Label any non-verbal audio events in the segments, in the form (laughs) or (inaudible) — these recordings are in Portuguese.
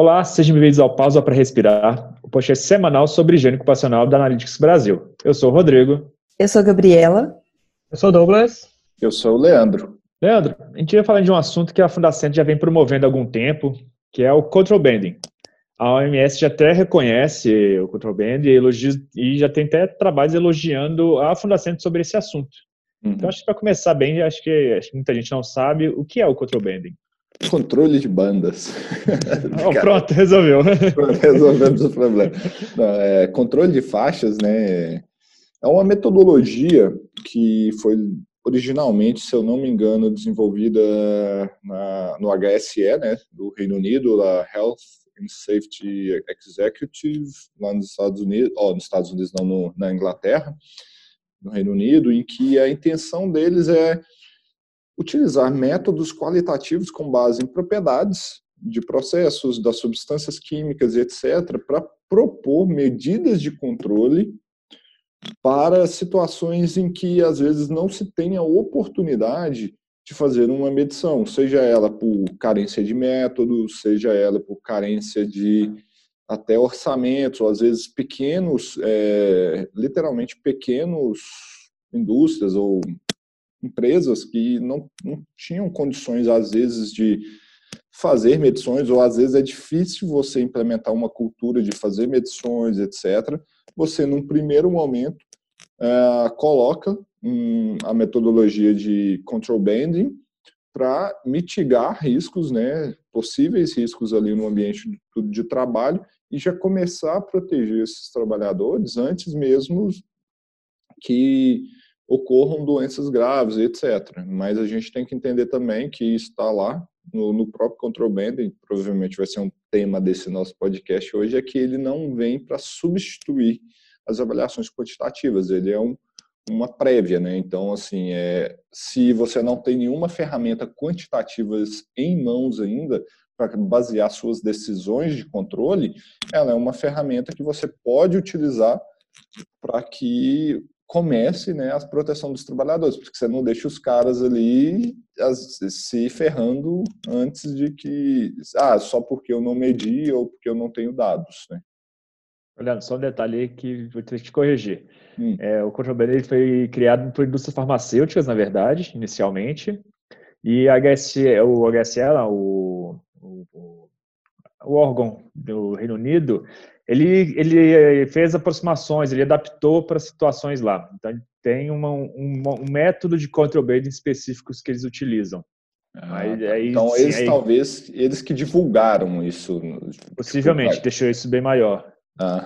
Olá, sejam bem-vindos ao Pausa para Respirar, o podcast semanal sobre higiene ocupacional da Analytics Brasil. Eu sou o Rodrigo. Eu sou a Gabriela. Eu sou o Douglas. Eu sou o Leandro. Leandro, a gente vai falar de um assunto que a Fundacent já vem promovendo há algum tempo, que é o control banding. A OMS já até reconhece o control banding e, já tem até trabalhos elogiando a Fundacent sobre esse assunto. Uhum. Então, acho que para começar bem, acho que, acho que muita gente não sabe o que é o control banding. Controle de bandas. (laughs) Oh, pronto, resolveu. (laughs) Resolvemos o problema. Não, é, controle de faixas, né? É uma metodologia que foi originalmente, se eu não me engano, desenvolvida na, no HSE, né, do Reino Unido, a Health and Safety Executive, lá nos Estados Unidos, ó, nos Estados Unidos não, no, na Inglaterra, no Reino Unido, em que a intenção deles é utilizar métodos qualitativos com base em propriedades de processos, das substâncias químicas etc., para propor medidas de controle para situações em que às vezes não se tem a oportunidade de fazer uma medição, seja ela por carência de métodos, seja ela por carência de até orçamentos, ou às vezes pequenos, é, literalmente pequenos indústrias ou empresas que não, não tinham condições, às vezes, de fazer medições, ou às vezes é difícil você implementar uma cultura de fazer medições, etc. Você, num primeiro momento, é, coloca um, a metodologia de control banding para mitigar riscos, né, possíveis riscos ali no ambiente de, de trabalho e já começar a proteger esses trabalhadores antes mesmo que ocorram doenças graves, etc. Mas a gente tem que entender também que está lá no, no próprio control banding, provavelmente vai ser um tema desse nosso podcast hoje, é que ele não vem para substituir as avaliações quantitativas, ele é um, uma prévia, né? Então, assim, é, se você não tem nenhuma ferramenta quantitativa em mãos ainda para basear suas decisões de controle, ela é uma ferramenta que você pode utilizar para que comece né, a proteção dos trabalhadores, porque você não deixa os caras ali as, se ferrando antes de que, ah, só porque eu não medi ou porque eu não tenho dados, né? Olhando, só um detalhe aí que vou ter que te corrigir. Hum. É, o foi criado por indústrias farmacêuticas, na verdade, inicialmente, e a HSE, o HSE, o, o, o órgão do Reino Unido, ele, ele fez aproximações, ele adaptou para situações lá. Então, tem uma, um, um, método de control banding específicos que eles utilizam. Ah, aí, tá. então, eles aí, talvez, eles que divulgaram isso. Possivelmente, tipo, deixou isso bem maior.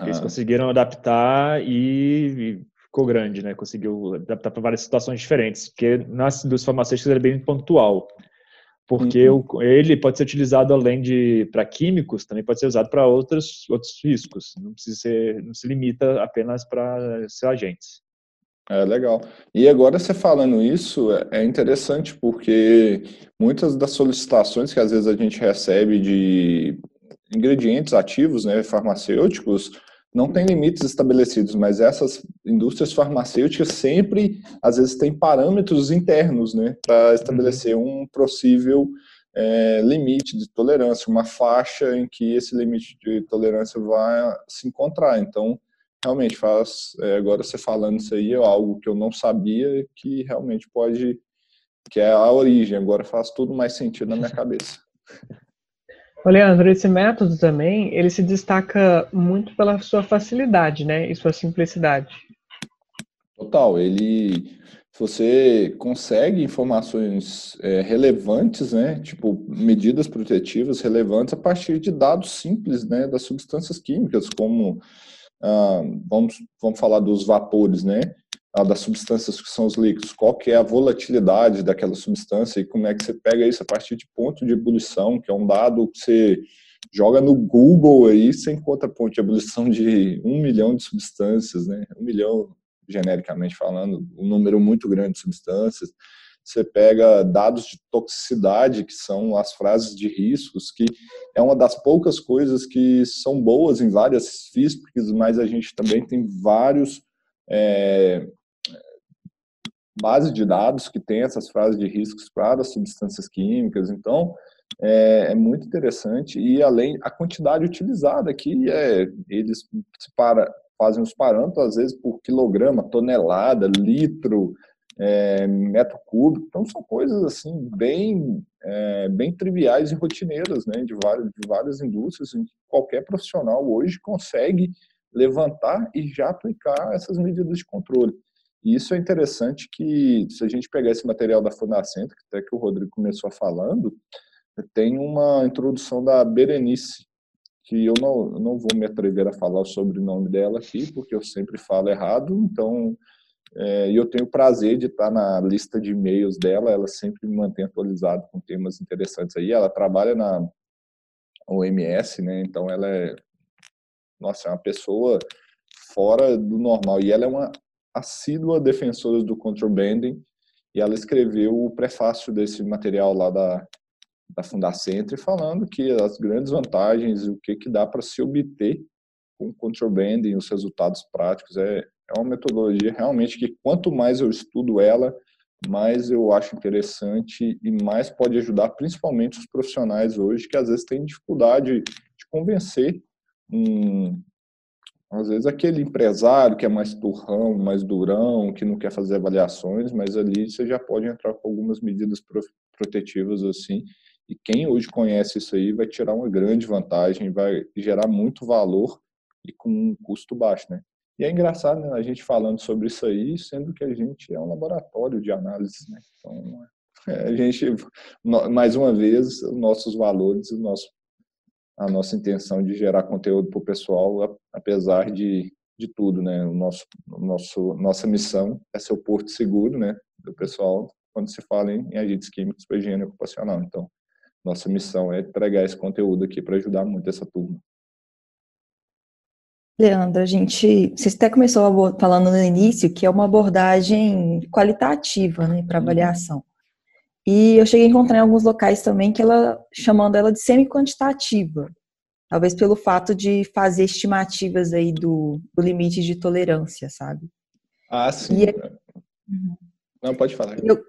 Eles conseguiram adaptar e, e, ficou grande, né? Conseguiu adaptar para várias situações diferentes, porque nas indústrias farmacêuticas ele é bem pontual porque uhum. o, ele pode ser utilizado além de para químicos, também pode ser usado para outros outros riscos. Não precisa ser, não se limita apenas para ser agentes. É legal. E agora você falando isso é, é interessante porque muitas das solicitações que às vezes a gente recebe de ingredientes ativos, né, farmacêuticos, não tem limites estabelecidos, mas essas indústrias farmacêuticas sempre, às vezes, têm parâmetros internos, né, para uhum. estabelecer um possível é, limite de tolerância, uma faixa em que esse limite de tolerância vai se encontrar. Então, realmente faz, é, agora você falando isso aí, é algo que eu não sabia que realmente pode, que é a origem, agora faz tudo mais sentido na minha (laughs) cabeça. Leandro, esse método também, ele se destaca muito pela sua facilidade, né, e sua simplicidade. Total, ele, você consegue informações é, relevantes, né, tipo medidas protetivas relevantes a partir de dados simples, né, das substâncias químicas, como ah, vamos, vamos falar dos vapores, né, das substâncias que são os líquidos, qual que é a volatilidade daquela substância e como é que você pega isso a partir de ponto de ebulição, que é um dado que você joga no Google aí, você encontra ponto de ebulição de um milhão de substâncias, né? Um milhão, genericamente falando, um número muito grande de substâncias. Você pega dados de toxicidade, que são as frases de riscos, que é uma das poucas coisas que são boas em várias físicas, mas a gente também tem vários é, base de dados que tem essas frases de riscos para as substâncias químicas. Então, é, é, muito interessante e além a quantidade utilizada aqui é eles para, fazem os parâmetros às vezes por quilograma, tonelada, litro, é, metro cúbico, então são coisas assim bem é, bem triviais e rotineiras, né, de várias de várias indústrias, qualquer profissional hoje consegue levantar e já aplicar essas medidas de controle. E isso é interessante que, se a gente pegar esse material da Fundacenta, que até que o Rodrigo começou falando, tem uma introdução da Berenice, que eu não, não vou me atrever a falar o sobrenome dela aqui, porque eu sempre falo errado, então é, eu tenho o prazer de estar na lista de e-mails dela, ela sempre me mantém atualizado com temas interessantes aí. Ela trabalha na OMS, né? Então ela é, nossa, é uma pessoa fora do normal e ela é uma assídua defensora do contrabanding e ela escreveu o prefácio desse material lá da, da Fundacentre falando que as grandes vantagens, o que, que dá para se obter com contrabanding, os resultados práticos, é, é uma metodologia realmente que quanto mais eu estudo ela, mais eu acho interessante e mais pode ajudar principalmente os profissionais hoje que às vezes têm dificuldade de convencer um, às vezes aquele empresário que é mais turrão, mais durão, que não quer fazer avaliações, mas ali você já pode entrar com algumas medidas protetivas assim. E quem hoje conhece isso aí vai tirar uma grande vantagem, vai gerar muito valor e com um custo baixo, né? E é engraçado né, a gente falando sobre isso aí, sendo que a gente é um laboratório de análise, né? Então, é, (laughs) a gente, mais uma vez, nossos valores, o nosso a nossa intenção de gerar conteúdo para o pessoal, apesar de, de tudo, né? O nosso, nosso, nossa missão é ser o porto seguro, né, do pessoal quando se fala em, em agentes químicos para higiene ocupacional. Então, nossa missão é entregar esse conteúdo aqui para ajudar muito essa turma. Leandro, a gente, você até começou falando no início que é uma abordagem qualitativa, né, para uhum. avaliação. E eu cheguei a encontrar em alguns locais também que ela chamando ela de semi-quantitativa, talvez pelo fato de fazer estimativas aí do, do limite de tolerância, sabe? Ah, sim. E, uhum. Não, pode falar. Eu,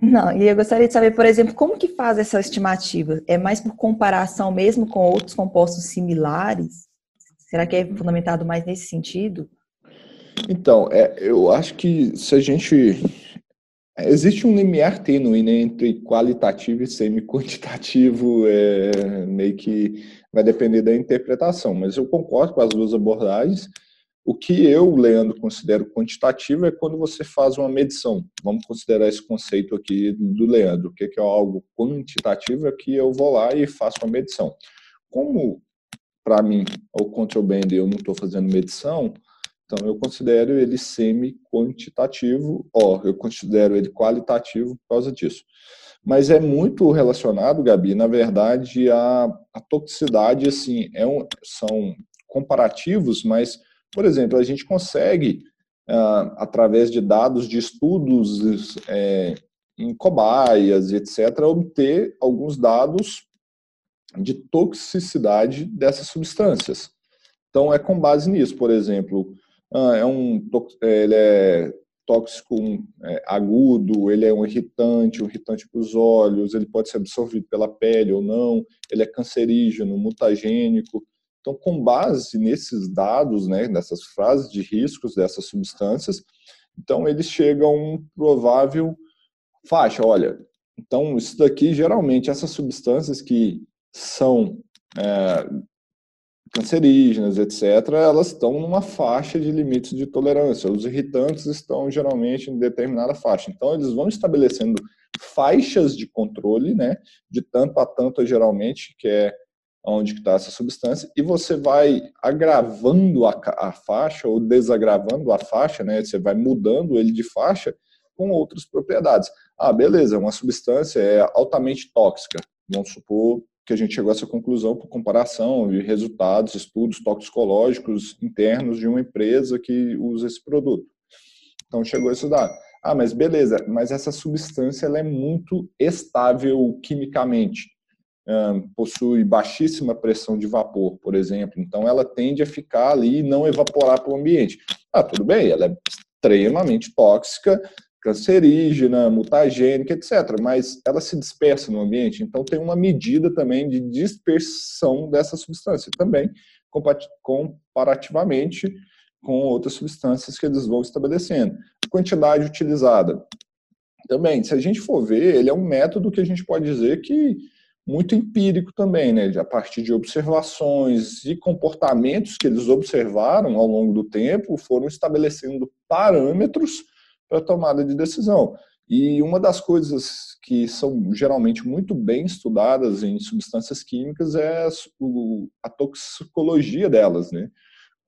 não, e eu gostaria de saber, por exemplo, como que faz essa estimativa? É mais por comparação mesmo com outros compostos similares? Será que é fundamentado mais nesse sentido? Então, é, eu acho que se a gente Existe um limiar tênue né, entre qualitativo e semi-quantitativo, (laughs) é, meio que vai depender da interpretação, mas eu concordo com as duas abordagens. O que eu, Leandro, considero quantitativo é quando você faz uma medição. Vamos considerar esse conceito aqui do Leandro. O que é algo quantitativo? É que eu vou lá e faço uma medição. Como, para mim, o control band eu não estou fazendo medição, então, eu considero ele semi-quantitativo, ó, eu considero ele qualitativo por causa disso. Mas é muito relacionado, Gabi, na verdade, a, a toxicidade, assim, é um, são comparativos, mas, por exemplo, a gente consegue, ah, através de dados de estudos é, em cobaias, etc., obter alguns dados de toxicidade dessas substâncias. Então, é com base nisso, por exemplo, ah, é um, é, ele é tóxico é, agudo, ele é um irritante, um irritante para os olhos, ele pode ser absorvido pela pele ou não, ele é cancerígeno, mutagênico. Então, com base nesses dados, né, nessas frases de riscos dessas substâncias, então eles chegam a um provável faixa. Olha, então isso daqui geralmente essas substâncias que são é, cancerígenas, etc., elas estão numa faixa de limites de tolerância. Os irritantes estão geralmente em determinada faixa. Então, eles vão estabelecendo faixas de controle, né, de tanto a tanto, geralmente, que é onde está essa substância, e você vai agravando a, a, faixa ou desagravando a faixa, né, você vai mudando ele de faixa com outras propriedades. Ah, beleza, uma substância é altamente tóxica, vamos supor que a gente chegou a essa conclusão por comparação de resultados, estudos toxicológicos internos de uma empresa que usa esse produto. Então chegou a estudar. Ah, mas beleza, mas essa substância ela é muito estável quimicamente. Um, possui baixíssima pressão de vapor, por exemplo. Então ela tende a ficar ali e não evaporar para o ambiente. Ah, tudo bem, ela é extremamente tóxica, cancerígena, mutagênica, etc. Mas ela se dispersa no ambiente, então tem uma medida também de dispersão dessa substância, também comparativamente com outras substâncias que eles vão estabelecendo. A quantidade utilizada. Também, se a gente for ver, ele é um método que a gente pode dizer que muito empírico também, né? A partir de observações e comportamentos que eles observaram ao longo do tempo, foram estabelecendo parâmetros para tomada de decisão. E uma das coisas que são geralmente muito bem estudadas em substâncias químicas é a toxicologia delas, né?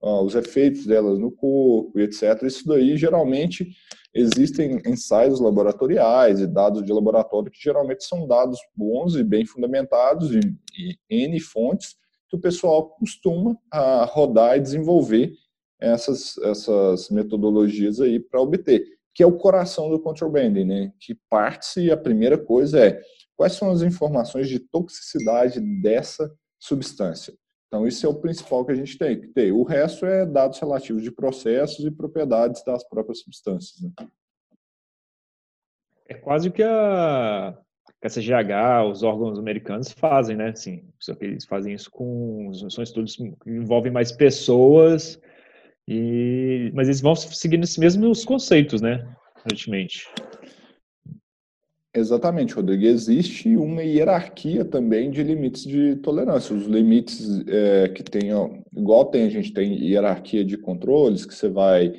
Os efeitos delas no corpo, etc. Isso daí geralmente existem ensaios laboratoriais e dados de laboratório que geralmente são dados bons e bem fundamentados e, e N fontes que o pessoal costuma a rodar e desenvolver essas, essas metodologias aí para obter que é o coração do control banding, né? Que parte-se, a primeira coisa é quais são as informações de toxicidade dessa substância. Então, isso é o principal que a gente tem que ter. O resto é dados relativos de processos e propriedades das próprias substâncias. Né? É quase o que a, que a CGH, os órgãos americanos fazem, né? Sim, só que eles fazem isso com. São estudos que envolvem mais pessoas e, mas eles vão seguindo esses mesmos conceitos, né? Aparentemente. Exatamente, Rodrigo. Existe uma hierarquia também de limites de tolerância. Os limites é, que tem, ó, igual tem, a gente tem hierarquia de controles, que você vai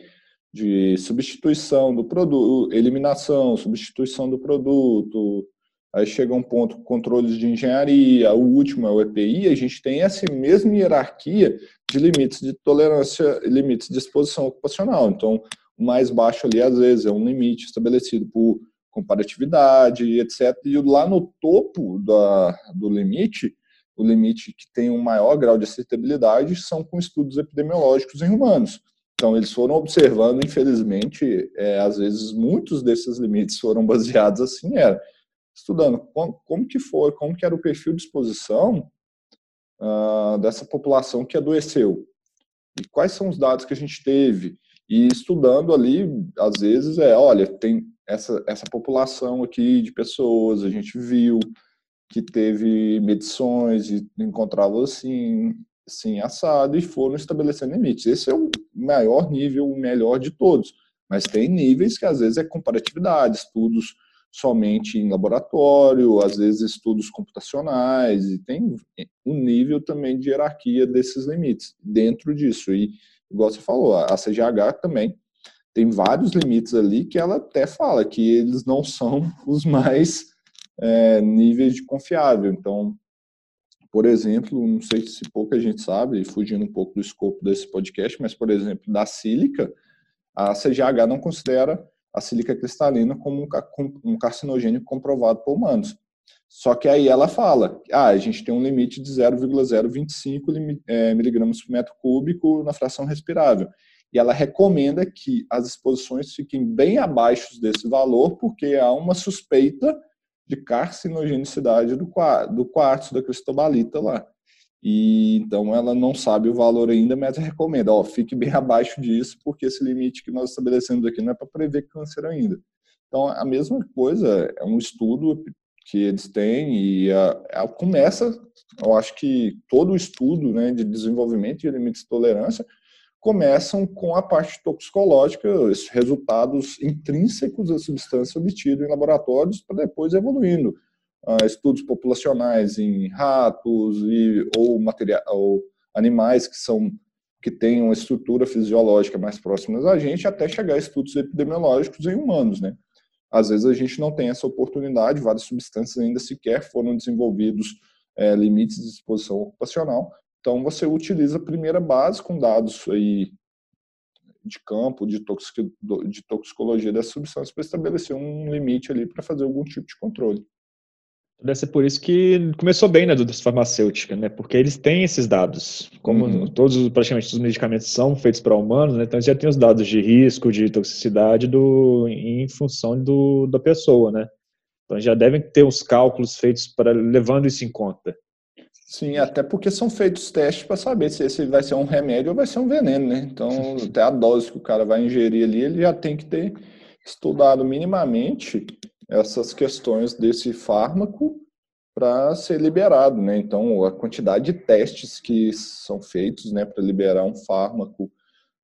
de substituição do produto, eliminação, substituição do produto, aí chega um ponto controles de engenharia, o último é o EPI, a gente tem essa mesma hierarquia de limites de tolerância, limites de exposição ocupacional. Então, o mais baixo ali, às vezes, é um limite estabelecido por comparatividade, etc. E lá no topo da, do limite, o limite que tem um maior grau de aceitabilidade são com estudos epidemiológicos em humanos. Então, eles foram observando, infelizmente, é, às vezes, muitos desses limites foram (laughs) baseados assim, era estudando como, como que foi, como que era o perfil de exposição uh, dessa população que adoeceu. E quais são os dados que a gente teve? E estudando ali, às vezes, é, olha, tem essa, essa população aqui de pessoas, a gente viu que teve medições e encontrava assim, assim, assado, e foram estabelecendo limites. Esse é o maior nível, o melhor de todos. Mas tem níveis que às vezes é comparatividade, estudos somente em laboratório, às vezes estudos computacionais, e tem um nível também de hierarquia desses limites dentro disso. E, igual você falou, a CGH também tem vários limites ali que ela até fala que eles não são (laughs) os mais é, níveis de confiável. Então, por exemplo, não sei se pouca gente sabe, fugindo um pouco do escopo desse podcast, mas, por exemplo, da sílica, a CGH não considera a sílica cristalina como um carcinogênico comprovado por humanos. Só que aí ela fala, ah, a gente tem um limite de 0,025 é, miligramas por metro cúbico na fração respirável. E ela recomenda que as exposições fiquem bem abaixo desse valor, porque há uma suspeita de carcinogenicidade do, do quartzo, da cristobalita lá. E então ela não sabe o valor ainda, mas recomenda, ó, fique bem (laughs) abaixo disso, porque esse limite que nós estabelecemos aqui não é para prever câncer ainda. Então a mesma coisa, é um estudo que eles têm e a, a, começa, eu acho que todo o estudo né, de desenvolvimento de limites de tolerância começam com a parte toxicológica, esses resultados intrínsecos da substância obtida em laboratórios para depois evoluindo estudos populacionais em ratos e, ou, material, ou animais que são que têm uma estrutura fisiológica mais próxima da gente, até chegar a estudos epidemiológicos em humanos, né? Às vezes a gente não tem essa oportunidade, várias substâncias ainda sequer foram desenvolvidos é, limites de exposição ocupacional. Então você utiliza a primeira base com dados aí de campo, de, de toxicologia dessa substância para estabelecer um limite ali para fazer algum tipo de controle. Deve ser por isso que começou bem na indústria farmacêutica, né? Porque eles têm esses dados. Como uhum. todos, praticamente, os medicamentos são feitos para humanos, né? Então eles já têm os dados de risco, de toxicidade do, em função do, da pessoa, né? Então já devem ter os cálculos feitos para levando isso em conta. Sim, até porque são feitos testes para saber se esse vai ser um remédio ou vai ser um veneno, né? Então, (laughs) até a dose que o cara vai ingerir ali, ele já tem que ter estudado minimamente essas questões desse fármaco para ser liberado, né? Então, a quantidade de testes que são feitos, né, para liberar um fármaco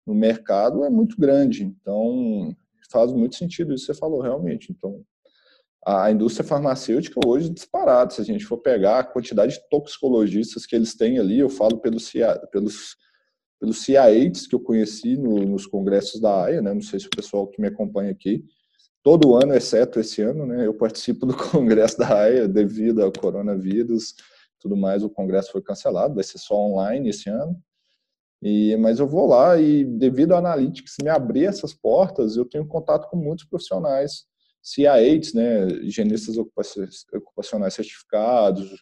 no mercado é muito grande. Então, faz muito sentido isso que você falou, realmente. Então, a indústria farmacêutica hoje disparada, se a gente for pegar a quantidade de toxicologistas que eles têm ali, eu falo pelos, pelos, pelos CIAs que eu conheci no, nos congressos da AIA, né? não sei se o pessoal que me acompanha aqui, todo ano, exceto esse ano, né? eu participo do (laughs) congresso da AIA devido ao coronavírus tudo mais, o congresso foi cancelado, vai ser só online esse ano. E, mas eu vou lá e, devido ao Analytics me abrir essas portas, eu tenho contato com muitos profissionais, CIAs, né, higienistas ocupacionais certificados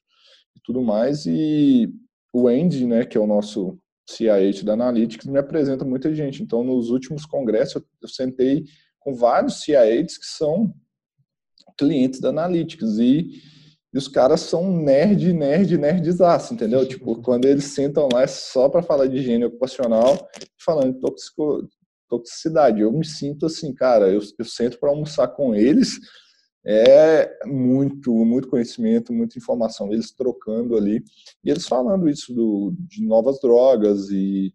e tudo mais, e o Andy, né, que é o nosso CIA da Analytics, me apresenta muita gente. Então, nos últimos congressos, eu, sentei com vários CIAs que são clientes da Analytics, e e os caras são nerd, nerd, nerdzaço, entendeu? (laughs) Tipo, quando eles sentam lá é só para falar de higiene ocupacional, falando de toxico, toxicidade. Eu me sinto assim, cara, eu, eu sento para almoçar com eles, é muito, muito conhecimento, muita informação, eles trocando ali, e eles falando isso do, de novas drogas e,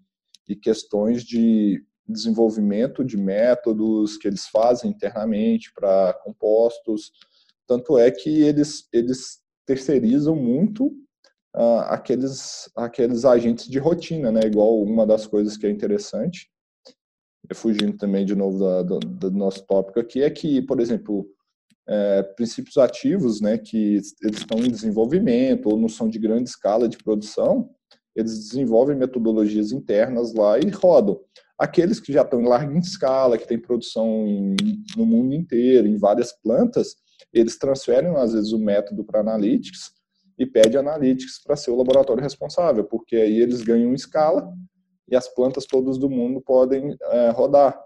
e questões de desenvolvimento de métodos que eles fazem internamente para compostos, tanto é que eles, eles terceirizam muito uh, aqueles, aqueles agentes de rotina, né? Igual uma das coisas que é interessante, fugindo também de novo da, do, do, nosso tópico aqui, é que, por exemplo, é, princípios ativos, né, que eles estão em desenvolvimento ou não são de grande escala de produção, eles desenvolvem metodologias internas lá e rodam. Aqueles que já estão em larga escala, que têm produção no mundo inteiro, em várias plantas, eles transferem, às vezes, o método para Analytics e pede Analytics para ser o laboratório responsável, porque aí eles ganham escala e as plantas todas do mundo podem é, rodar.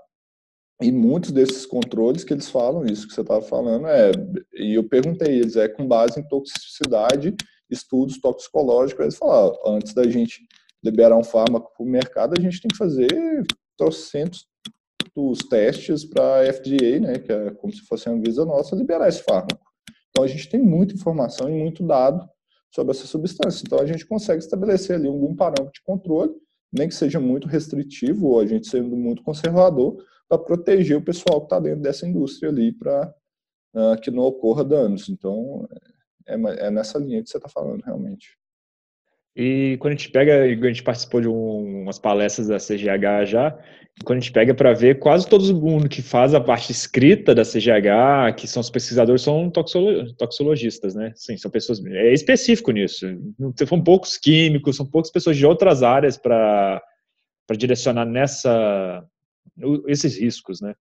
E muitos desses controles que eles falam, isso que você estava falando, é, e eu perguntei eles, é com base em toxicidade, estudos toxicológicos, eles falaram, antes da gente liberar um fármaco para o mercado, a gente tem que fazer trocentos dos testes para a FDA, né, que é como se fosse a Anvisa nossa, liberar esse fármaco. Então a gente tem muita informação e muito dado sobre essa substância. Então a gente consegue estabelecer ali algum parâmetro de controle, nem que seja muito restritivo ou a gente sendo muito conservador, para proteger o pessoal que está dentro dessa indústria ali, para uh, ah, que não ocorra danos. Então é, é nessa linha que você está falando realmente. E quando a gente pega, a gente participou de um, umas palestras da CGH já, quando a gente pega para ver, quase todo mundo que faz a parte escrita da CGH, que são os pesquisadores, são toxolo, toxologistas, né? Sim, são pessoas. É específico nisso. São poucos químicos, são poucas pessoas de outras áreas para direcionar nessa esses riscos, né?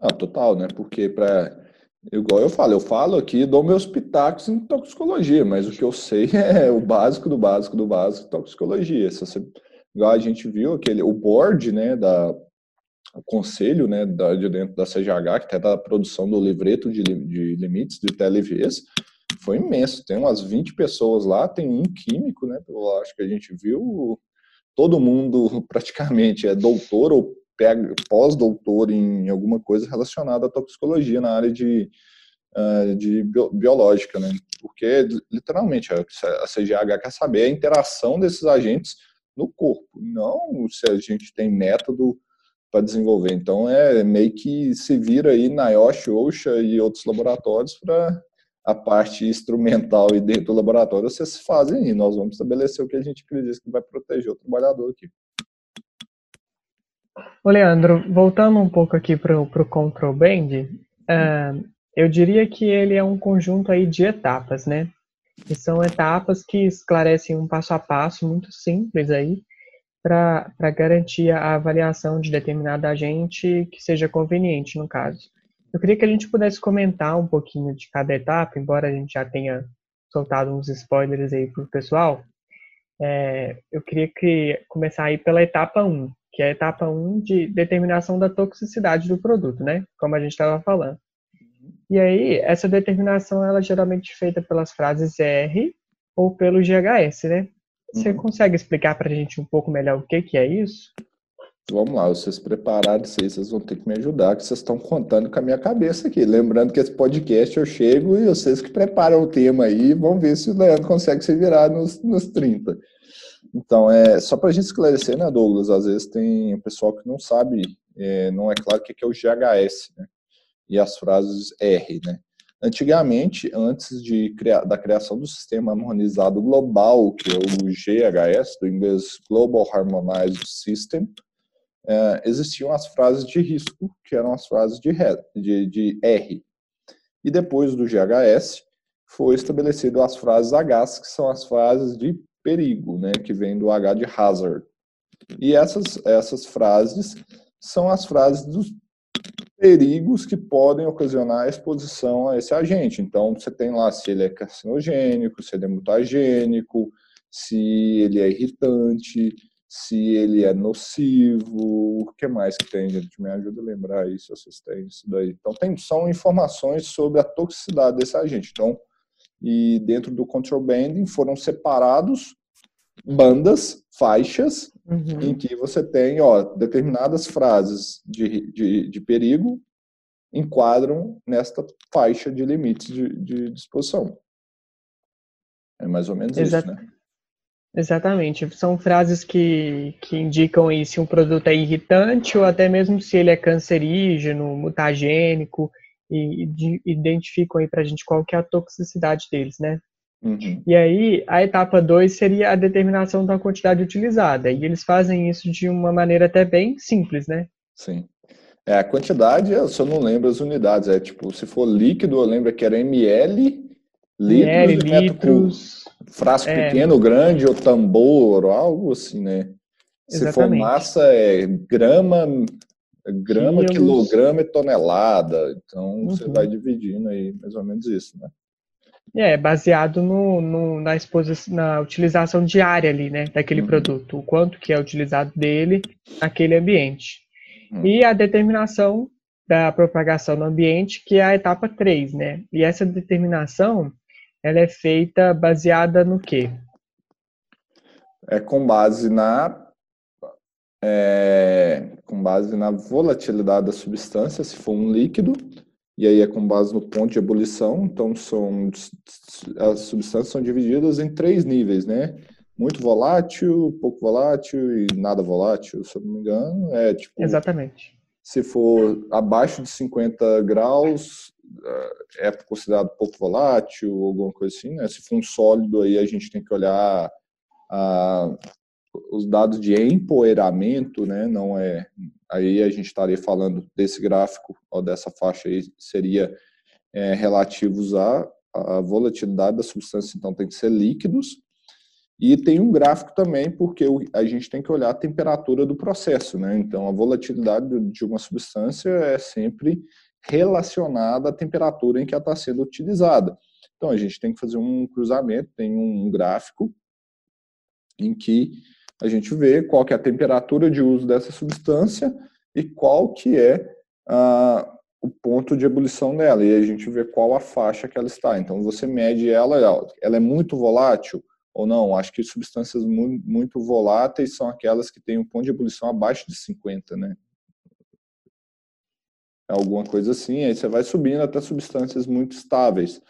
Ah, total, né? Porque para Igual eu falo, eu falo aqui, dou meus pitacos em toxicologia, mas o que eu sei (laughs) é o básico do básico do básico toxicologia. Se você, igual a gente viu, aquele, o board, né, da, o conselho, né, da, de dentro da CGH, que até da produção do livreto de, de limites de TLVs, foi imenso. Tem umas 20 pessoas lá, tem um químico, né, eu acho que a gente viu, todo mundo (laughs) praticamente é doutor ou pós-doutor em alguma coisa relacionada à toxicologia na área de, uh, de biológica, né? Porque, literalmente, a CGH quer saber a interação desses agentes no corpo, não se a gente tem método para desenvolver. Então, é meio que se vira aí na Yoshi, Osha e outros laboratórios para a parte instrumental e dentro do laboratório vocês fazem e nós vamos estabelecer o que a gente acredita que vai proteger o trabalhador aqui. Ô Leandro, voltando um pouco aqui para o Control Band, uh, eu diria que ele é um conjunto aí de etapas, né? E são etapas que esclarecem um passo a passo muito simples aí para garantir a avaliação de determinado agente que seja conveniente no caso. Eu queria que a gente pudesse comentar um pouquinho de cada etapa, embora a gente já tenha soltado uns spoilers aí para o pessoal. É, eu queria que começar aí pela etapa 1, que é a etapa 1 de determinação da toxicidade do produto, né? Como a gente estava falando. E aí, essa determinação ela é geralmente feita pelas frases R ou pelo GHS, né? Você uhum. consegue explicar para a gente um pouco melhor o que, que é isso? Vamos lá, vocês prepararam isso aí, vocês vão ter que me ajudar, que vocês estão contando com a minha cabeça aqui. Lembrando que esse podcast eu chego e vocês que preparam o tema aí, vão ver se o Leandro consegue se virar nos, nos 30. Então, é só para a gente esclarecer, né, Douglas? Às vezes tem pessoal que não sabe, é, não é claro o que é o GHS, né? E as frases R, né? Antigamente, antes de criar, da criação do sistema harmonizado global, que é o GHS, do inglês Global Harmonized System, é, existiam as frases de risco, que eram as frases de, de, de R. E depois do GHS, foi estabelecido as frases H, que são as frases de perigo, né, que vem do H de hazard. E essas, essas frases são as frases dos perigos que podem ocasionar a exposição a esse agente. Então, você tem lá se ele é carcinogênico, se ele é mutagênico, se ele é irritante, se ele é nocivo, o que mais que tem, gente? Me ajuda a lembrar isso, têm isso daí. Então, tem, são informações sobre a toxicidade desse agente. Então, e dentro do control banding foram separados bandas, faixas, uhum. em que você tem, ó, determinadas frases de, de, de perigo enquadram nesta faixa de limites de, de disposição. É mais ou menos isso, né? Exatamente. São frases que, que indicam aí se um produto é irritante ou até mesmo se ele é cancerígeno, mutagênico e, identificam aí para a gente qual que é a toxicidade deles, né? Uhum. E aí, a etapa 2 seria a determinação da quantidade utilizada. E eles fazem isso de uma maneira até bem simples, né? Sim. É, a quantidade, eu só não lembro as unidades. É tipo, se for líquido, eu lembro que era ml, litros, ml, litros frasco é. pequeno, grande, ou tambor, ou algo assim, né? Se for massa, é grama, grama, quilograma e tonelada. Então, uhum. você vai dividindo aí, mais ou menos isso, né? É, baseado no, no, na, exposição, na utilização diária ali, né, daquele uhum. produto, o quanto que é utilizado dele naquele ambiente. Uhum. E a determinação da propagação no ambiente, que é a etapa 3, né? E essa determinação, ela é feita baseada no quê? É com base na é, com base na volatilidade da substância, se for um líquido, e aí é com base no ponto de ebulição. Então, são as substâncias são divididas em três níveis, né? Muito volátil, pouco volátil e nada volátil, se eu não me engano. É tipo. Exatamente. Se for abaixo de 50 graus, é considerado pouco volátil alguma coisa assim, né? Se for um sólido, aí a gente tem que olhar a, os dados de empoeiramento, né? Não é, aí a gente estaria falando desse gráfico ou dessa faixa aí seria é, relativos à, à volatilidade da substância, então tem que ser líquidos. E tem um gráfico também, porque a gente tem que olhar a temperatura do processo, né? Então, a volatilidade de uma substância é sempre relacionada à temperatura em que ela está sendo utilizada. Então, a gente tem que fazer um cruzamento, tem um gráfico em que a gente vê qual que é a temperatura de uso dessa substância e qual que é ah, o ponto de ebulição dela. E a gente vê qual a faixa que ela está. Então, você mede ela, ela é muito volátil ou não. Acho que substâncias muito, muito voláteis são aquelas que têm um ponto de ebulição abaixo de 50, né? alguma coisa assim, aí você vai subindo até substâncias muito estáveis.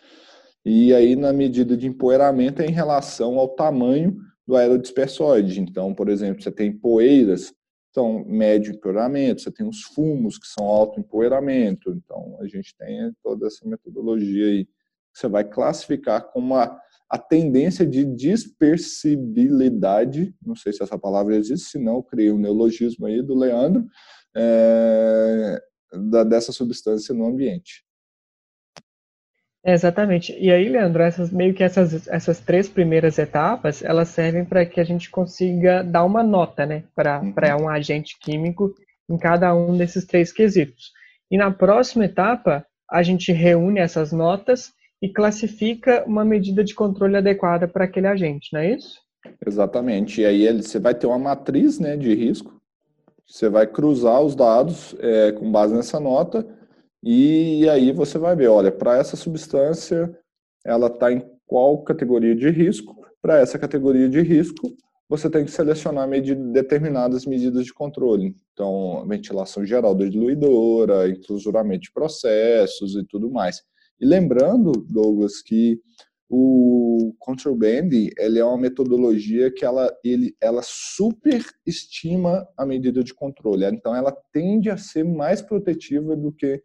E aí, na medida de empoeiramento, é em relação ao tamanho do aerodispersóide. Então, por exemplo, você tem poeiras, então, médio empoeiramento, você tem os fumos, que são alto empoeiramento. Então, a gente tem toda essa metodologia aí, você vai classificar como a, a tendência de dispersibilidade, não sei se essa palavra existe, se não, criei um neologismo aí do Leandro, é, da, dessa substância no ambiente. É, exatamente. E aí, Leandro, essas, meio que essas, essas três primeiras etapas, elas servem para que a gente consiga dar uma nota, né, para uhum. um agente químico em cada um desses três quesitos. E na próxima etapa, a gente reúne essas notas e classifica uma medida de controle adequada para aquele agente, não é isso? Exatamente. E aí você vai ter uma matriz né, de risco você vai cruzar os dados é, com base nessa nota e aí você vai ver, olha, para essa substância ela está em qual categoria de risco? Para essa categoria de risco, você tem que selecionar medida, determinadas medidas de controle. Então, ventilação geral da diluidora, enclausuramento de processos e tudo mais. E lembrando, Douglas, que o control banding ele é uma metodologia que ela, ele, ela superestima a medida de controle. Então, ela tende a ser mais protetiva do que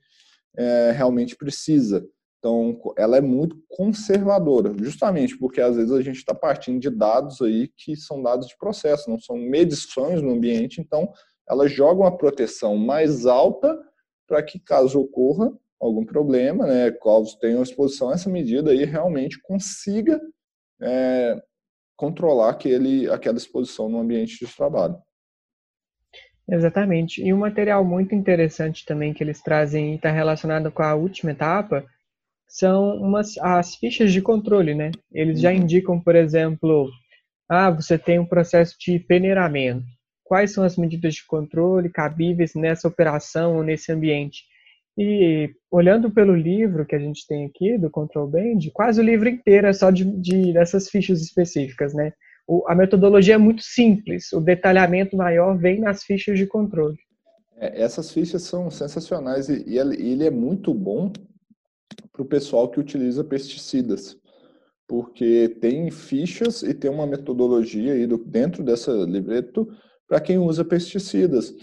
é, realmente precisa. Então, ela é muito conservadora, justamente porque às vezes a gente está partindo de dados aí que são dados de processo, não são medições no ambiente, então ela joga uma proteção mais alta para que caso ocorra algum problema, né, caso tenha exposição, essa medida aí realmente consiga é, controlar aquele, aquela exposição no ambiente de trabalho. Exatamente. E um material muito interessante também que eles trazem está relacionado com a última etapa, são umas, as fichas de controle, né? Eles já uhum. indicam, por exemplo, ah, você tem um processo de peneiramento. Quais são as medidas de controle cabíveis nessa operação ou nesse ambiente? E olhando pelo livro que a gente tem aqui, do Control Band, quase o livro inteiro é só de, de dessas fichas específicas, né? A metodologia é muito simples, o detalhamento maior vem nas fichas de controle. É, essas fichas são sensacionais e, e ele é muito bom para o pessoal que utiliza pesticidas, porque tem fichas e tem uma metodologia aí dentro dessa livreto para quem usa pesticidas.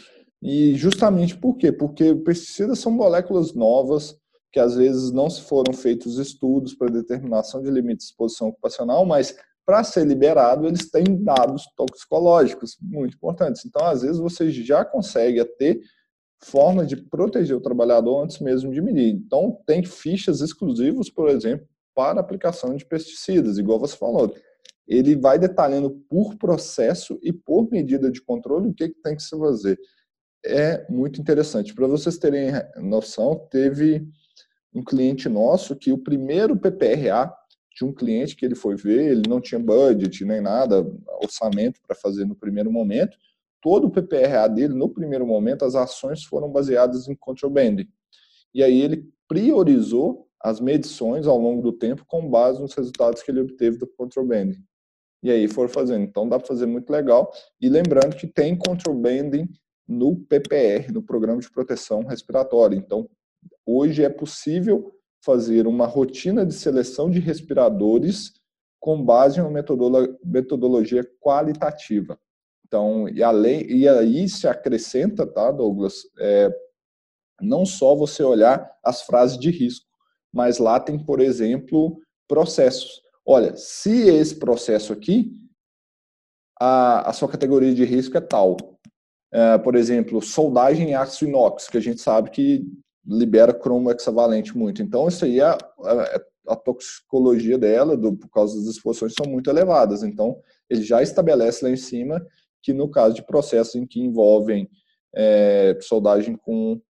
E justamente por quê? Porque pesticidas são moléculas novas que às vezes não foram feitos estudos para determinação de limites de exposição ocupacional, mas para ser liberado eles têm dados toxicológicos muito importantes. Então, às vezes você já consegue ter forma de proteger o trabalhador antes mesmo de medir. Então, tem fichas exclusivas, por exemplo, para aplicação de pesticidas, igual você falou. Ele vai detalhando por processo e por medida de controle o que, que tem que se fazer. É muito interessante. Para vocês terem noção, teve um cliente nosso que o primeiro PPRA de um cliente que ele foi ver, ele não tinha budget nem nada, orçamento para fazer no primeiro momento, todo o PPRA dele, no primeiro momento, as ações foram baseadas em control banding. E aí ele priorizou as medições ao longo do tempo com base nos resultados que ele obteve do control banding. E aí foram fazendo. Então dá para fazer muito legal. E lembrando que tem control banding no PPR, no Programa de Proteção Respiratória. Então, hoje é possível fazer uma rotina de seleção de respiradores com base em uma metodologia qualitativa. Então, e, além, e aí se acrescenta, tá, Douglas, é, não só você olhar as frases de risco, mas lá tem, por exemplo, processos. Olha, se esse processo aqui, a, a sua categoria de risco é tal. É, por exemplo, soldagem em aço inox, que a gente sabe que libera cromo hexavalente muito. Então, isso aí, é, a, a toxicologia dela, do, por causa das exposições, são muito elevadas. Então, ele já estabelece lá em cima que no caso de processos em que envolvem é, soldagem com,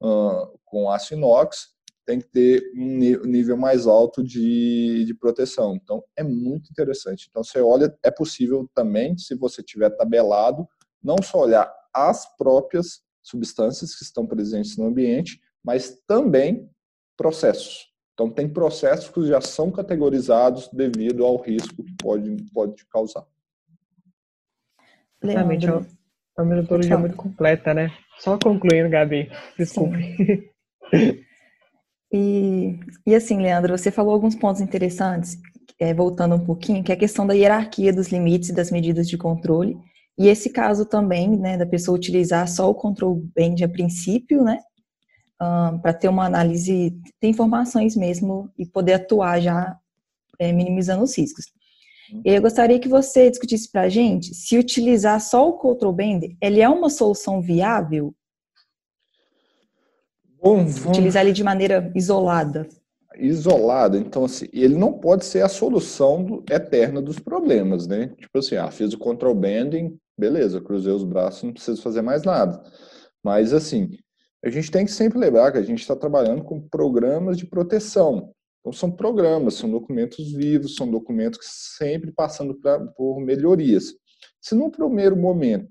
uh, com aço inox, tem que ter um nível mais alto de, de proteção. Então, é muito interessante. Então, você olha, é possível também, se você tiver tabelado, não só olhar as próprias substâncias que estão presentes no ambiente, mas também processos. Então, tem processos que já são categorizados devido ao risco que pode, pode causar. Exatamente, é uma metodologia muito completa, né? Só concluindo, Gabi, desculpe. E, e assim, Leandro, você falou alguns pontos interessantes, é, voltando um pouquinho, que é a questão da hierarquia dos limites e das medidas de controle. E esse caso também, né, da pessoa utilizar só o control band a princípio, né, um, para ter uma análise, ter informações mesmo e poder atuar já é, minimizando os riscos. Eu gostaria que você discutisse para a gente se utilizar só o control band, ele é uma solução viável? Bom, vamos... Utilizar ele de maneira isolada. Isolada, então assim, ele não pode ser a solução do, eterna dos problemas, né? Tipo assim, ah, fiz o control banding, beleza, cruzei os braços, não preciso fazer mais nada. Mas assim, a gente tem que sempre lembrar que a gente está trabalhando com programas de proteção. Então, são programas, são documentos vivos, são documentos que sempre passando pra, por melhorias. Se no primeiro momento,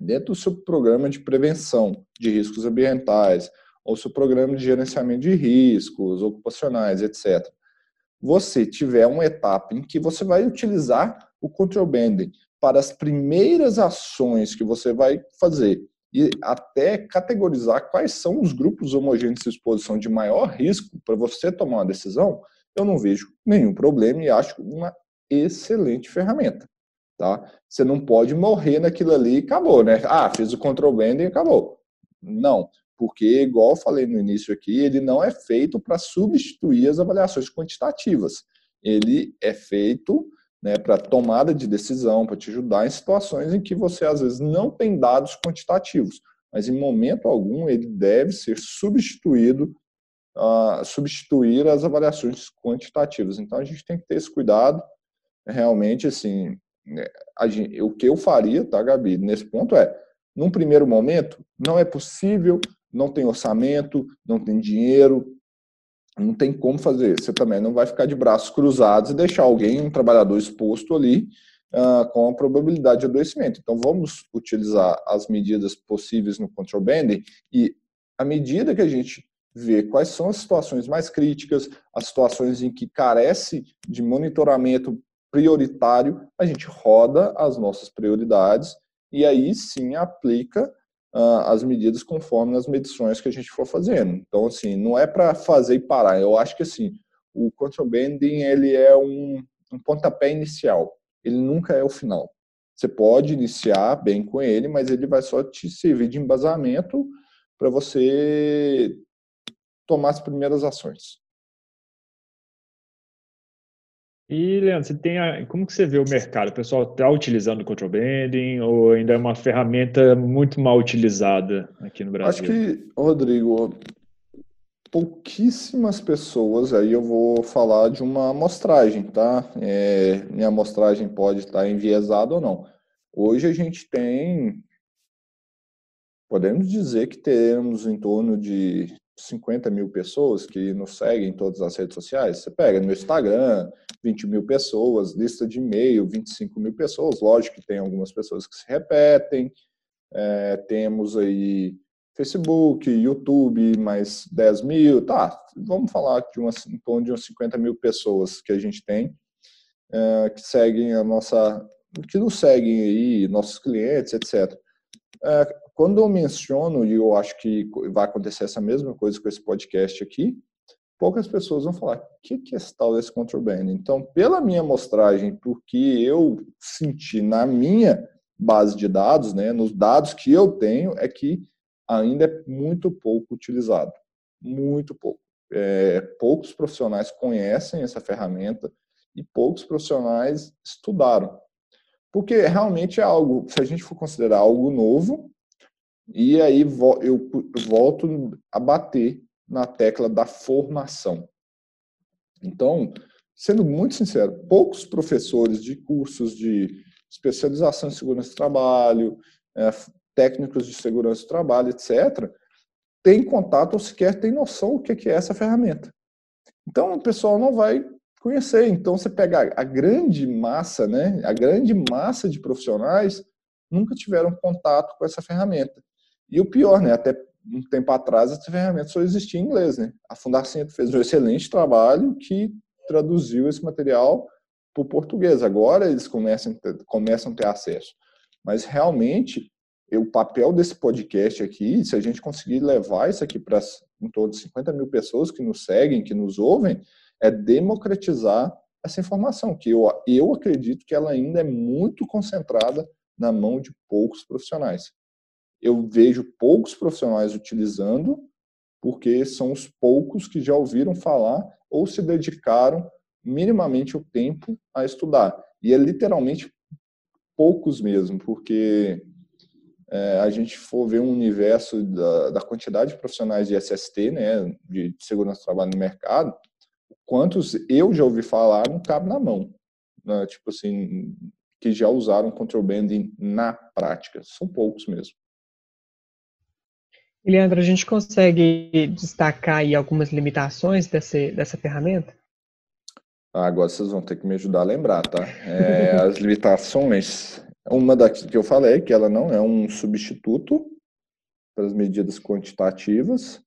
dentro do seu programa de prevenção de riscos ambientais, ou seu programa de gerenciamento de riscos ocupacionais, etc., você tiver uma etapa em que você vai utilizar o control banding, para as primeiras ações que você vai fazer e até categorizar quais são os grupos homogêneos de exposição de maior risco para você tomar uma decisão, eu não vejo nenhum problema e acho uma excelente ferramenta. Tá? Você não pode morrer naquilo ali e acabou, né? Ah, fiz o control banding e acabou. Não, porque, igual eu falei no início aqui, ele não é feito para substituir as avaliações quantitativas. Ele é feito né, para tomada de decisão, para te ajudar em situações em que você às vezes não tem dados quantitativos, mas em momento algum ele deve ser substituído, substituir as avaliações quantitativas. Então a gente tem que ter esse cuidado, realmente assim, né, gente, o que eu faria, tá, Gabi, nesse ponto é, num primeiro momento, não é possível, não tem orçamento, não tem dinheiro, não tem como fazer. Você também não vai ficar de braços cruzados e deixar alguém, um trabalhador exposto ali uh, com a probabilidade de adoecimento. Então, vamos utilizar as medidas possíveis no control banding e à medida que a gente vê quais são as situações mais críticas, as situações em que carece de monitoramento prioritário, a gente roda as nossas prioridades e aí sim aplica as medidas conforme as medições que a gente for fazendo. Então, assim, não é para fazer e parar. Eu acho que, assim, o control banding, ele é um, um pontapé inicial. Ele nunca é o final. Você pode iniciar bem com ele, mas ele vai só te servir de embasamento para você tomar as primeiras ações. E, Leandro, você tem a, como que você vê o mercado? O pessoal está utilizando o control banding ou ainda é uma ferramenta muito mal utilizada aqui no Brasil? Acho que, Rodrigo, pouquíssimas pessoas, aí eu vou falar de uma amostragem, tá? É, minha amostragem pode estar enviesada ou não. Hoje a gente tem, podemos dizer que temos em torno de 50 mil pessoas que nos seguem em todas as redes sociais. Você pega no Instagram, 20 mil pessoas, lista de e-mail, 25 mil pessoas. Lógico que tem algumas pessoas que se repetem. É, temos aí Facebook, YouTube, mais 10 mil. Tá, vamos falar de uma, em torno de uns 50 mil pessoas que a gente tem é, que seguem a nossa, que nos seguem aí, nossos clientes, etc. É, quando eu menciono, e eu acho que vai acontecer essa mesma coisa com esse podcast aqui, poucas pessoas vão falar, o que, que é esse tal desse contraband? Então, pela minha amostragem, porque eu senti na minha base de dados, né, nos dados que eu tenho, é que ainda é muito pouco utilizado. Muito pouco. É, poucos profissionais conhecem essa ferramenta e poucos profissionais estudaram. Porque realmente é algo, se a gente for considerar algo novo, e aí eu volto a bater na tecla da formação. Então, sendo muito sincero, poucos professores de cursos de especialização em segurança do trabalho, é, técnicos de segurança do trabalho, etc., têm contato ou sequer têm noção do que é essa ferramenta. Então, o pessoal não vai conhecer. Então, você pega a grande massa, né, a grande massa de profissionais nunca tiveram contato com essa ferramenta. E o pior, né? Até um tempo atrás essa ferramenta só existia em inglês, né? A Fundação fez um excelente trabalho que traduziu esse material para o português. Agora eles começam, começam a ter acesso. Mas realmente, o papel desse podcast aqui, se a gente conseguir levar isso aqui para em torno de 50 mil pessoas que nos seguem, que nos ouvem, é democratizar essa informação, que eu, eu acredito que ela ainda é muito concentrada na mão de poucos profissionais eu vejo poucos profissionais utilizando, porque são os poucos que já ouviram falar ou se dedicaram minimamente o tempo a estudar. E é literalmente poucos mesmo, porque é, a gente for ver um universo da, da, quantidade de profissionais de SST, né, de segurança do trabalho no mercado, quantos eu já ouvi falar não cabe na mão. Né, tipo assim, que já usaram control banding na prática. São poucos mesmo. Leandro, a gente consegue destacar aí algumas limitações desse, dessa ferramenta? Ah, agora vocês vão ter que me ajudar a lembrar, tá? É, as limitações, uma das que eu falei, que ela não é um substituto para as medidas quantitativas.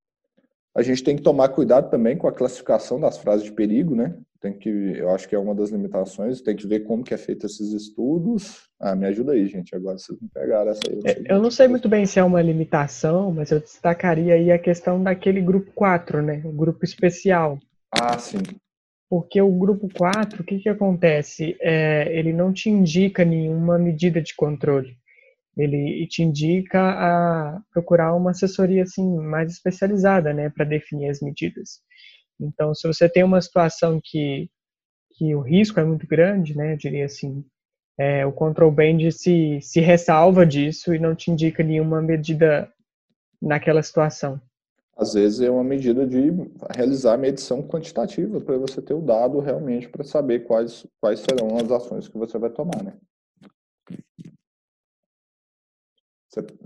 A gente tem que tomar cuidado também com a classificação das frases de perigo, né? Tem que, eu acho que é uma das limitações, tem que ver como que é feito esses estudos. Ah, me ajuda aí, gente, agora vocês me pegaram essa aí. Eu, é, eu não sei muito bem se é uma limitação, mas eu destacaria aí a questão daquele grupo 4, né, o grupo especial. Ah, sim. Porque o grupo 4, o que que acontece? É, ele não te indica nenhuma medida de controle ele te indica a procurar uma assessoria assim mais especializada, né, para definir as medidas. Então, se você tem uma situação que que o risco é muito grande, né, eu diria assim, é, o control band se se ressalva disso e não te indica nenhuma medida naquela situação. Às vezes é uma medida de realizar medição quantitativa para você ter o dado realmente para saber quais quais serão as ações que você vai tomar, né?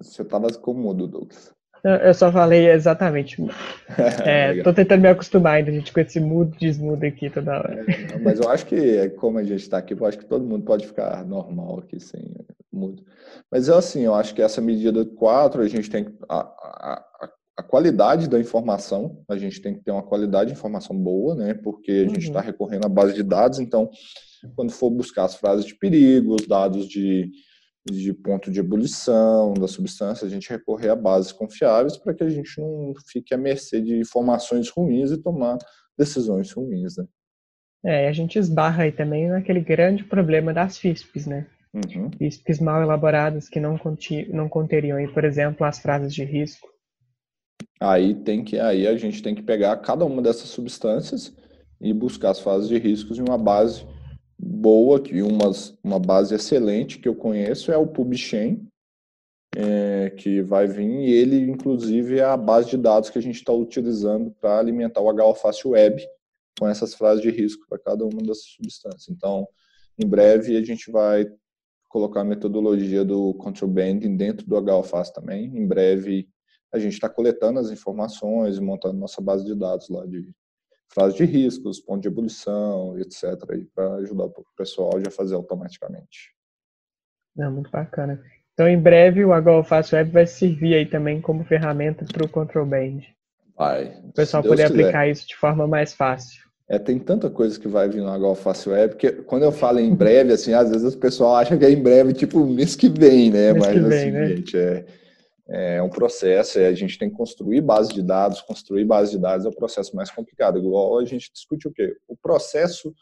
Você estava como mudo, Douglas. Eu só falei exatamente. (laughs) É, tô tentando me acostumar ainda, gente, com esse mudo desmudo aqui toda hora. É, mas eu acho que, como a gente está aqui, eu acho que todo mundo pode ficar normal aqui sem mudo. Mas é assim, eu acho que essa medida 4, a gente tem a, a, a, qualidade da informação, a gente tem que ter uma qualidade de informação boa, né? Porque a gente está uhum. recorrendo à base de dados, então, quando for buscar as frases de perigo, os dados de de ponto de ebulição da substância, a gente recorrer a bases confiáveis para que a gente não fique à mercê de informações ruins e tomar decisões ruins, né? É, a gente esbarra aí também naquele grande problema das FISPs, né? Uhum. FISPs mal elaboradas que não, conti, não conteriam, aí, por exemplo, as frases de risco. Aí tem que, aí a gente tem que pegar cada uma dessas substâncias e buscar as fases de riscos em uma base boa, que umas, uma base excelente que eu conheço é o PubChain, é, que vai vir, e ele, inclusive, é a base de dados que a gente está utilizando para alimentar o HOFACE Web com essas frases de risco para cada uma dessas substâncias. Então, em breve, a gente vai colocar a metodologia do control banding dentro do HOFACE também. Em breve, a gente está coletando as informações e montando nossa base de dados lá de fase de riscos, ponto de ebulição, etc., para ajudar o pessoal a fazer automaticamente. Não, muito bacana. Então, em breve, o HOFAS Web vai servir aí também como ferramenta para o Control Band. Vai. O pessoal poder quiser. aplicar isso de forma mais fácil. É, tem tanta coisa que vai vir no HOFAS Web, que quando eu falo em breve, assim, às vezes o pessoal acha que é em breve, tipo, mês que vem, né? Mês Mas, que vem, assim, né? gente, é é um processo, é, a gente tem que construir base de dados, construir base de dados é o processo mais complicado, igual a gente discute o quê? O processo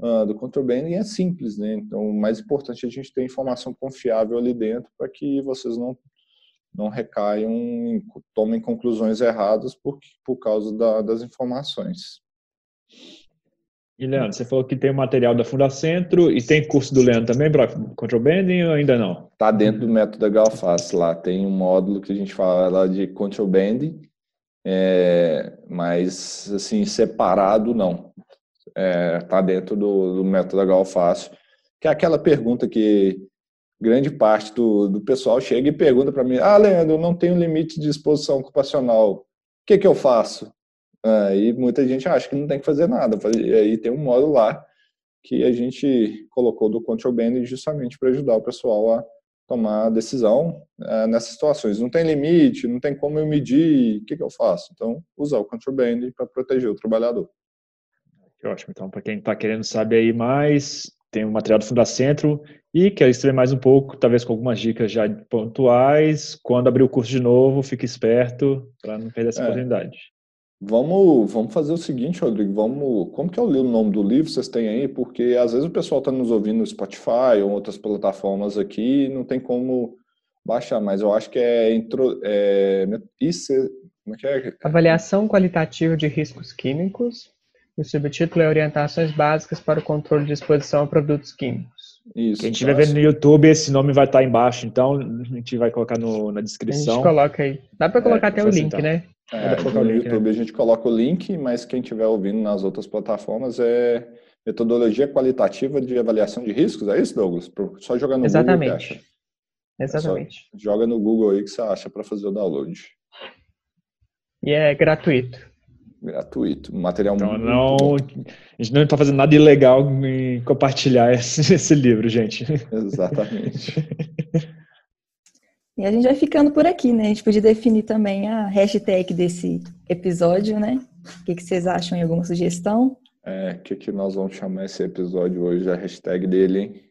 uh, do control banning é simples, né? Então, o mais importante é a gente ter informação confiável ali dentro para que vocês não não recaiam, tomem conclusões erradas por, por causa da, das informações. E Leandro, você falou que tem material da Fundacentro e tem curso do Leandro também para Control Banding ou ainda não? Está dentro do método da Galface lá. Tem um módulo que a gente fala de Control Banding, é, mas assim, separado não. É, tá dentro do, do método da Galface, que é aquela pergunta que grande parte do, do pessoal chega e pergunta para mim: Ah, Leandro, eu não tenho limite de exposição ocupacional. O que, que eu faço? Aí muita gente acha que não tem que fazer nada. E aí tem um módulo lá que a gente colocou do Control Banding justamente para ajudar o pessoal a tomar decisão é, nessas situações. Não tem limite, não tem como eu medir, o que, que eu faço? Então, usar o Control Banding para proteger o trabalhador. Que ótimo. Então, para quem está querendo saber aí mais, tem o material do Fundacentro e quer estudar mais um pouco, talvez com algumas dicas já pontuais. Quando abrir o curso de novo, fique esperto para não perder essa é. oportunidade. Vamos, vamos fazer o seguinte, Rodrigo, vamos, como que é o nome do livro vocês têm aí? Porque às vezes o pessoal está nos ouvindo no Spotify ou outras plataformas aqui, não tem como baixar, mas eu acho que é, intro, é isso, como é que é? Avaliação qualitativa de riscos químicos. O subtítulo é Orientações básicas para o controle de exposição a produtos químicos. Isso. Quem estiver vendo no YouTube, esse nome vai estar embaixo, então a gente vai colocar no, na descrição. A gente coloca aí. Dá para colocar é, até o link, né? É, no link, YouTube né? a gente coloca o link, mas quem estiver ouvindo nas outras plataformas é metodologia qualitativa de avaliação de riscos, é isso, Douglas? Só jogar no Exatamente. Google acha. Exatamente. É joga no Google aí que você acha para fazer o download. E é gratuito. Gratuito. Material então, muito não, bom. A gente não está fazendo nada ilegal em compartilhar esse, (laughs) esse livro, gente. Exatamente. E a gente vai ficando por aqui, né? A gente podia definir também a hashtag desse episódio, né? O que, que vocês acham? Em alguma sugestão? É, o que, que nós vamos chamar esse episódio hoje? A hashtag dele, hein?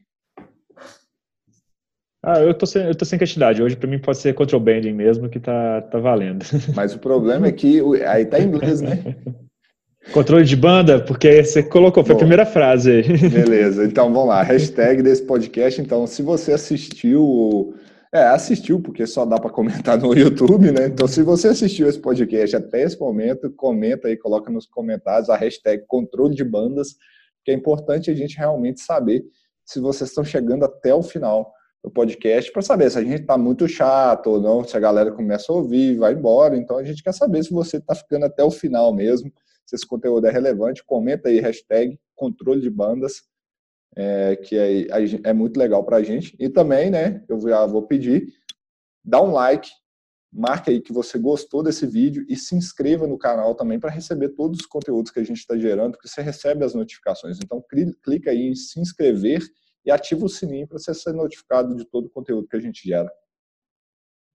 Ah, eu tô sem, eu tô sem castidade. Hoje, para mim, pode ser control banding mesmo, que tá, tá valendo. (laughs) Mas o problema é que aí tá em inglês, né? Controle de banda, porque você colocou, foi Bom, a primeira frase aí. Beleza, (laughs) então vamos lá. Hashtag desse podcast. Então, se você assistiu. É, assistiu, porque só dá para comentar no YouTube, né? Então, se você assistiu esse podcast até esse momento, comenta aí, coloca nos comentários a hashtag controle de bandas, que é importante a gente realmente saber se vocês estão chegando até o final do podcast para saber se a gente está muito chato ou não, se a galera começa a ouvir vai embora. Então a gente quer saber se você está ficando até o final mesmo, se esse conteúdo é relevante. Comenta aí, hashtag controle de bandas, é, que é, é muito legal para a gente. E também, né, eu já vou pedir, dá um like, marque aí que você gostou desse vídeo e se inscreva no canal também para receber todos os conteúdos que a gente está gerando, que você recebe as notificações. Então clica aí em se inscrever e ativa o sininho para você ser notificado de todo o conteúdo que a gente gera.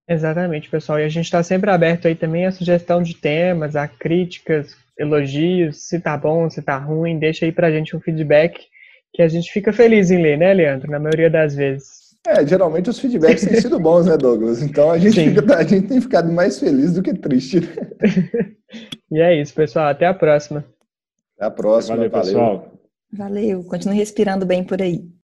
Exatamente, pessoal. E a gente está sempre aberto aí também a sugestão de temas, a críticas, elogios, se tá bom, se tá ruim, deixa aí pra gente um feedback que a gente fica feliz em ler, né, Leandro? Na maioria das vezes. É, geralmente os feedbacks têm sido bons, né, Douglas? Então a gente, fica, a gente tem ficado mais feliz do que triste. (laughs) e é isso, pessoal. Até a próxima. Até a próxima. Valeu, valeu. pessoal. Valeu. Continue respirando bem por aí.